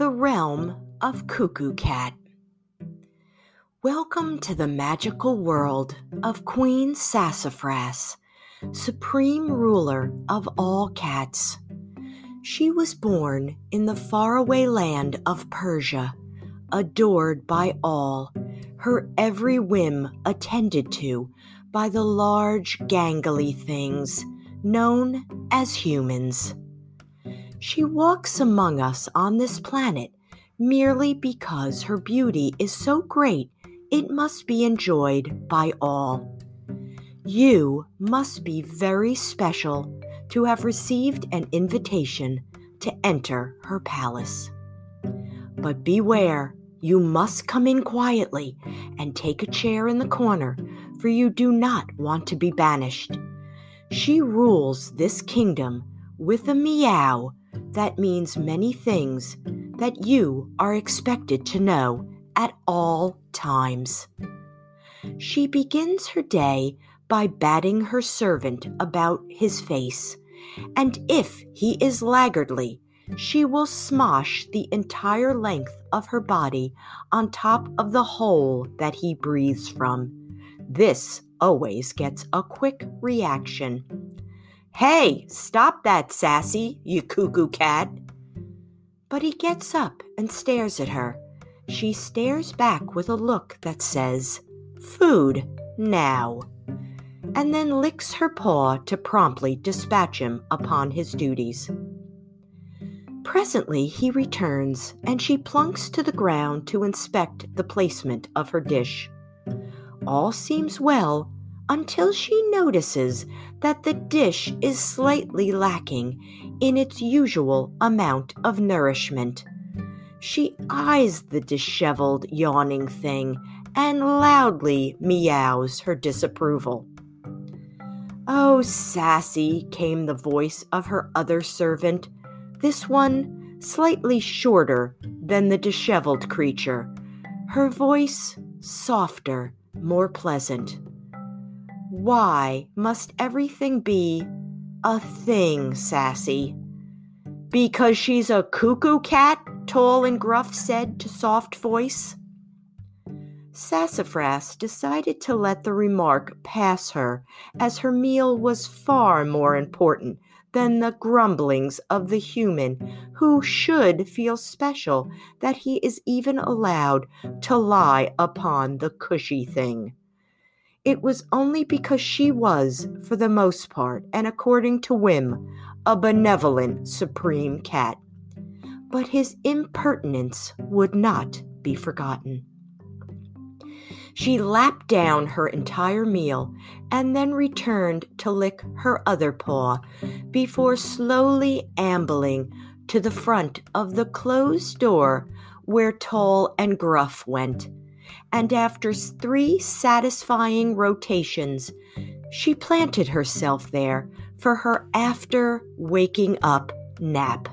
the realm of Cuckoo Cat. Welcome to the magical world of Queen Sassafras, supreme ruler of all cats. She was born in the faraway land of Persia, adored by all, her every whim attended to by the large, gangly things known as humans. She walks among us on this planet merely because her beauty is so great it must be enjoyed by all. You must be very special to have received an invitation to enter her palace. But beware, you must come in quietly and take a chair in the corner, for you do not want to be banished. She rules this kingdom with a meow that means many things that you are expected to know at all times. She begins her day by batting her servant about his face, and if he is laggardly, she will smosh the entire length of her body on top of the hole that he breathes from. This always gets a quick reaction. Hey, stop that, Sassy, you cuckoo cat. But he gets up and stares at her. She stares back with a look that says, Food, now, and then licks her paw to promptly dispatch him upon his duties. Presently he returns, and she plunks to the ground to inspect the placement of her dish. All seems well until she notices that the dish is slightly lacking in its usual amount of nourishment. She eyes the disheveled, yawning thing and loudly meows her disapproval. Oh, Sassy, came the voice of her other servant this one slightly shorter than the disheveled creature, her voice softer, more pleasant. Why must everything be a thing, Sassy? Because she's a cuckoo cat? Tall and Gruff said to Soft Voice. Sassafras decided to let the remark pass her, as her meal was far more important than the grumblings of the human who should feel special that he is even allowed to lie upon the cushy thing. It was only because she was, for the most part, and according to whim, a benevolent supreme cat. But his impertinence would not be forgotten. She lapped down her entire meal and then returned to lick her other paw before slowly ambling to the front of the closed door where Tall and Gruff went. And after three satisfying rotations, she planted herself there for her after waking up nap.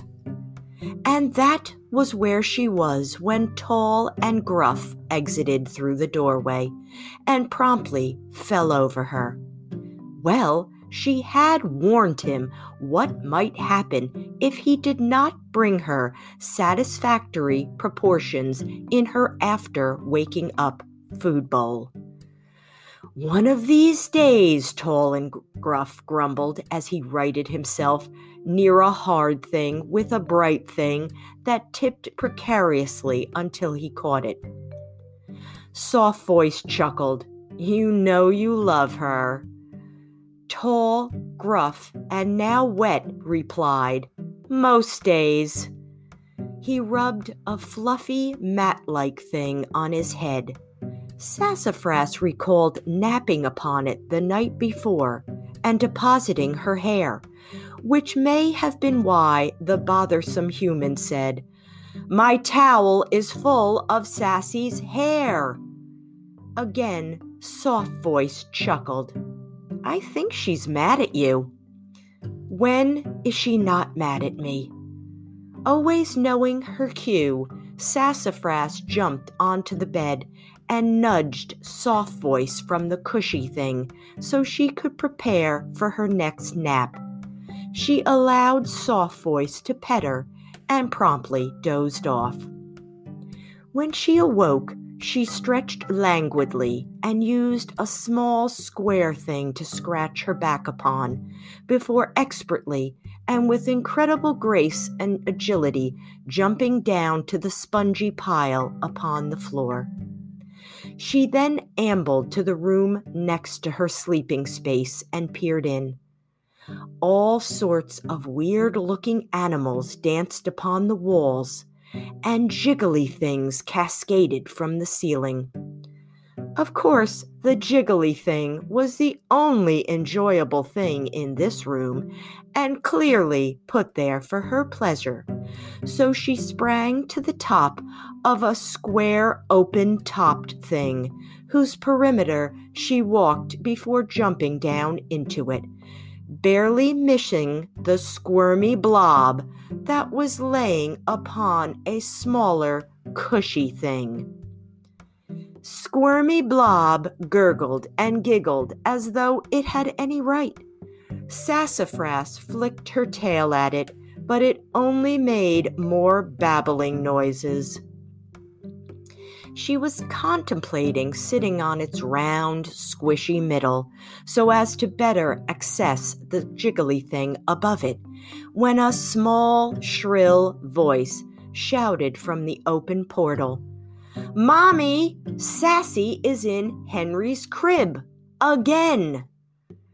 And that was where she was when Tall and Gruff exited through the doorway and promptly fell over her. Well, she had warned him what might happen if he did not bring her satisfactory proportions in her after waking up food bowl. One of these days, Tall and Gruff grumbled as he righted himself near a hard thing with a bright thing that tipped precariously until he caught it. Soft voice chuckled. You know you love her. Tall, gruff, and now wet replied, Most days. He rubbed a fluffy, mat like thing on his head. Sassafras recalled napping upon it the night before and depositing her hair, which may have been why the bothersome human said, My towel is full of Sassy's hair. Again, Soft Voice chuckled. I think she's mad at you. When is she not mad at me? Always knowing her cue, Sassafras jumped onto the bed and nudged Soft Voice from the cushy thing so she could prepare for her next nap. She allowed Soft Voice to pet her and promptly dozed off. When she awoke, she stretched languidly and used a small square thing to scratch her back upon, before expertly and with incredible grace and agility jumping down to the spongy pile upon the floor. She then ambled to the room next to her sleeping space and peered in. All sorts of weird looking animals danced upon the walls, and jiggly things cascaded from the ceiling. Of course, the jiggly thing was the only enjoyable thing in this room, and clearly put there for her pleasure. So she sprang to the top of a square, open topped thing, whose perimeter she walked before jumping down into it, barely missing the squirmy blob that was laying upon a smaller, cushy thing. Squirmy Blob gurgled and giggled as though it had any right. Sassafras flicked her tail at it, but it only made more babbling noises. She was contemplating sitting on its round, squishy middle so as to better access the jiggly thing above it when a small, shrill voice shouted from the open portal. Mommy, Sassy is in Henry's crib again.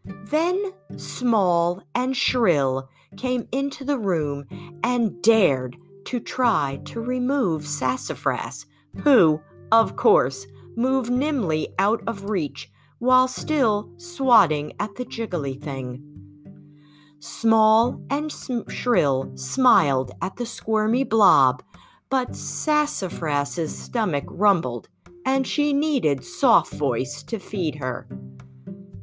Then, small and shrill, came into the room and dared to try to remove Sassafras, who, of course, moved nimbly out of reach while still swatting at the jiggly thing. Small and sm- shrill smiled at the squirmy blob, but Sassafras's stomach rumbled, and she needed Soft Voice to feed her.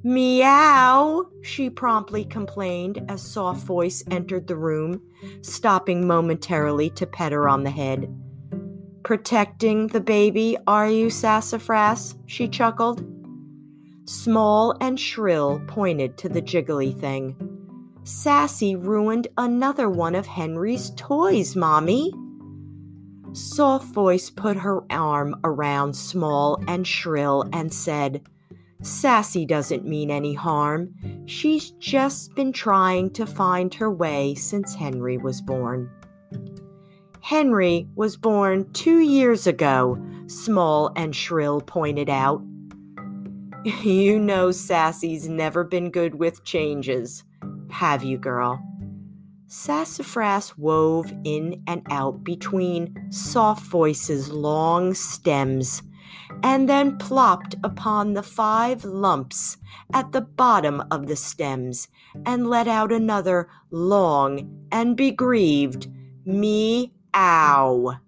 Meow, she promptly complained as Soft Voice entered the room, stopping momentarily to pet her on the head. Protecting the baby, are you, Sassafras? she chuckled. Small and shrill pointed to the jiggly thing. Sassy ruined another one of Henry's toys, Mommy. Soft Voice put her arm around Small and Shrill and said, Sassy doesn't mean any harm. She's just been trying to find her way since Henry was born. Henry was born two years ago, Small and Shrill pointed out. You know Sassy's never been good with changes, have you, girl? Sassafras wove in and out between Soft Voice's long stems and then plopped upon the five lumps at the bottom of the stems and let out another long and begrieved me Ow.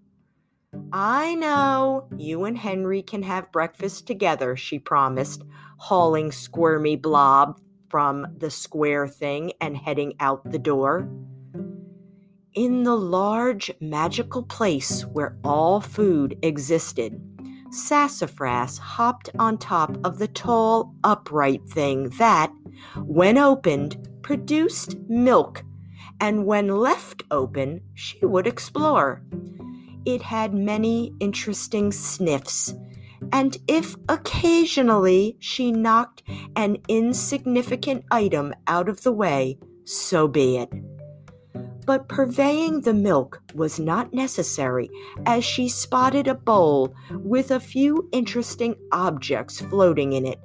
I know you and Henry can have breakfast together, she promised, hauling Squirmy Blob from the square thing and heading out the door. In the large magical place where all food existed, Sassafras hopped on top of the tall, upright thing that, when opened, produced milk and when left open, she would explore. It had many interesting sniffs, and if occasionally she knocked an insignificant item out of the way, so be it. But purveying the milk was not necessary, as she spotted a bowl with a few interesting objects floating in it,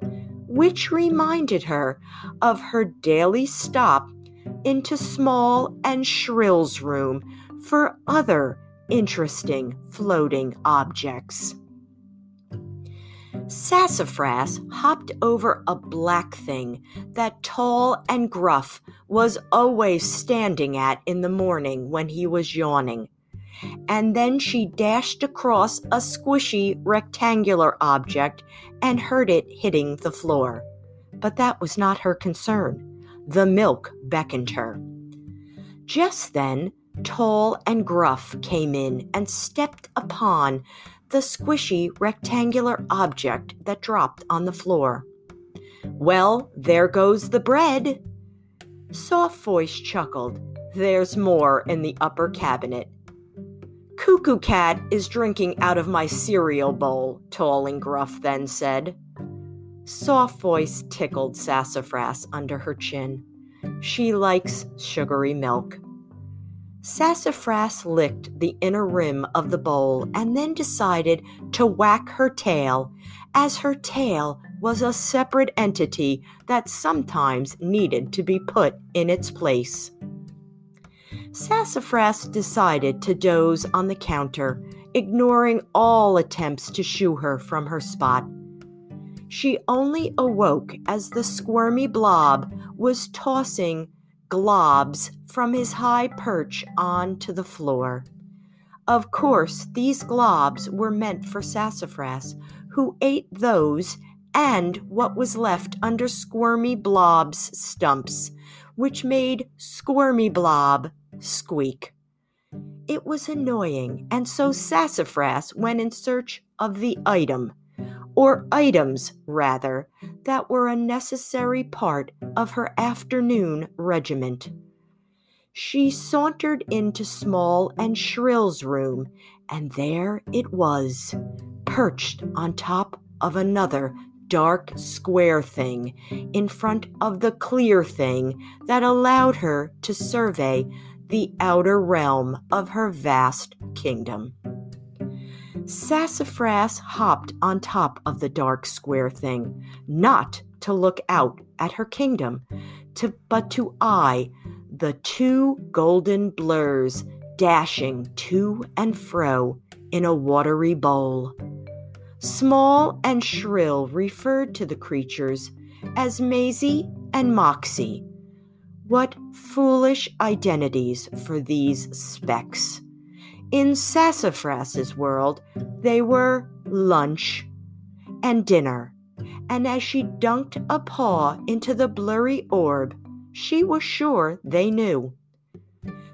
which reminded her of her daily stop into Small and Shrill's room for other interesting floating objects. Sassafras hopped over a black thing that Tall and Gruff was always standing at in the morning when he was yawning. And then she dashed across a squishy rectangular object and heard it hitting the floor. But that was not her concern. The milk beckoned her. Just then, Tall and Gruff came in and stepped upon the squishy rectangular object that dropped on the floor. Well, there goes the bread. Soft Voice chuckled. There's more in the upper cabinet. Cuckoo Cat is drinking out of my cereal bowl, Tall and Gruff then said. Soft voice tickled Sassafras under her chin. She likes sugary milk. Sassafras licked the inner rim of the bowl and then decided to whack her tail, as her tail was a separate entity that sometimes needed to be put in its place. Sassafras decided to doze on the counter, ignoring all attempts to shoo her from her spot. She only awoke as the squirmy blob was tossing globs from his high perch onto the floor. Of course, these globs were meant for Sassafras, who ate those and what was left under Squirmy Blob's stumps, which made Squirmy Blob squeak. It was annoying, and so Sassafras went in search of the item, or items, rather, that were a necessary part of her afternoon regiment. She sauntered into Small and Shrill's room, and there it was, perched on top of another dark square thing in front of the clear thing that allowed her to survey the outer realm of her vast kingdom. Sassafras hopped on top of the dark square thing, not to look out at her kingdom, to, but to eye the two golden blurs dashing to and fro in a watery bowl. Small and Shrill referred to the creatures as Maisie and Moxie, what foolish identities for these specks. In Sassafras's world, they were lunch and dinner, and as she dunked a paw into the blurry orb, she was sure they knew.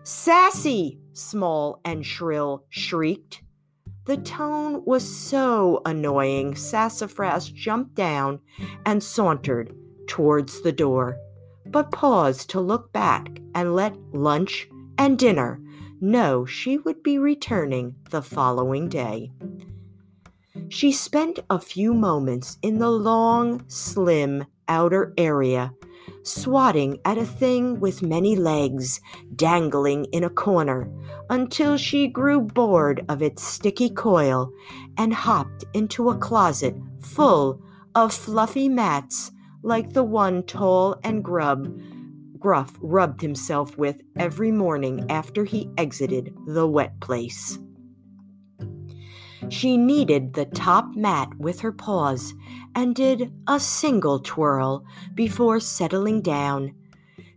Sassy! Small and Shrill shrieked. The tone was so annoying, Sassafras jumped down and sauntered towards the door but paused to look back and let lunch and dinner know she would be returning the following day. She spent a few moments in the long, slim outer area, swatting at a thing with many legs dangling in a corner until she grew bored of its sticky coil and hopped into a closet full of fluffy mats like the one Tall and Grub Gruff rubbed himself with every morning after he exited the wet place. She kneaded the top mat with her paws and did a single twirl before settling down,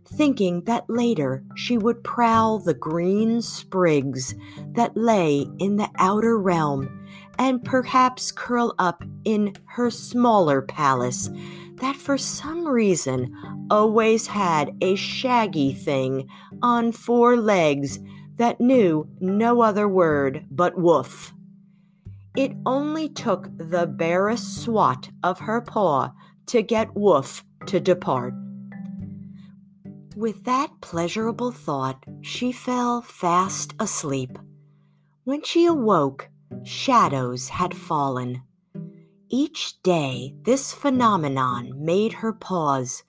thinking that later she would prowl the green sprigs that lay in the outer realm and perhaps curl up in her smaller palace that for some reason always had a shaggy thing on four legs that knew no other word but woof. It only took the barest swat of her paw to get Woof to depart. With that pleasurable thought, she fell fast asleep. When she awoke, shadows had fallen. Each day, this phenomenon made her pause,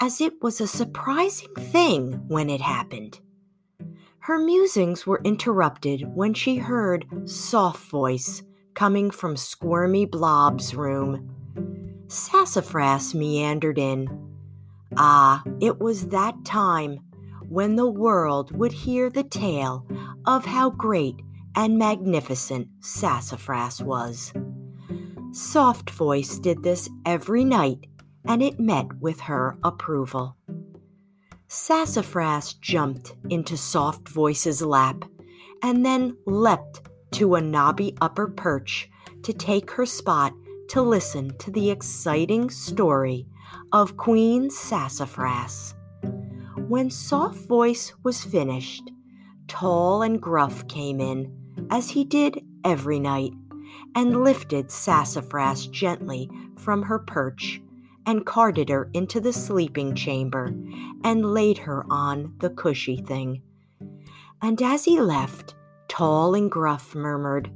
as it was a surprising thing when it happened. Her musings were interrupted when she heard soft voice coming from Squirmy Blob's room. Sassafras meandered in. Ah, it was that time when the world would hear the tale of how great and magnificent Sassafras was. Soft Voice did this every night, and it met with her approval. Sassafras jumped into Soft Voice's lap and then leapt to a knobby upper perch to take her spot to listen to the exciting story of Queen Sassafras. When Soft Voice was finished, Tall and Gruff came in, as he did every night, and lifted Sassafras gently from her perch and carted her into the sleeping chamber and laid her on the cushy thing. And as he left, tall and gruff, murmured,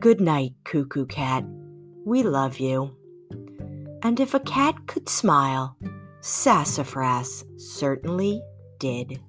Good night, Cuckoo Cat. We love you. And if a cat could smile, Sassafras certainly did.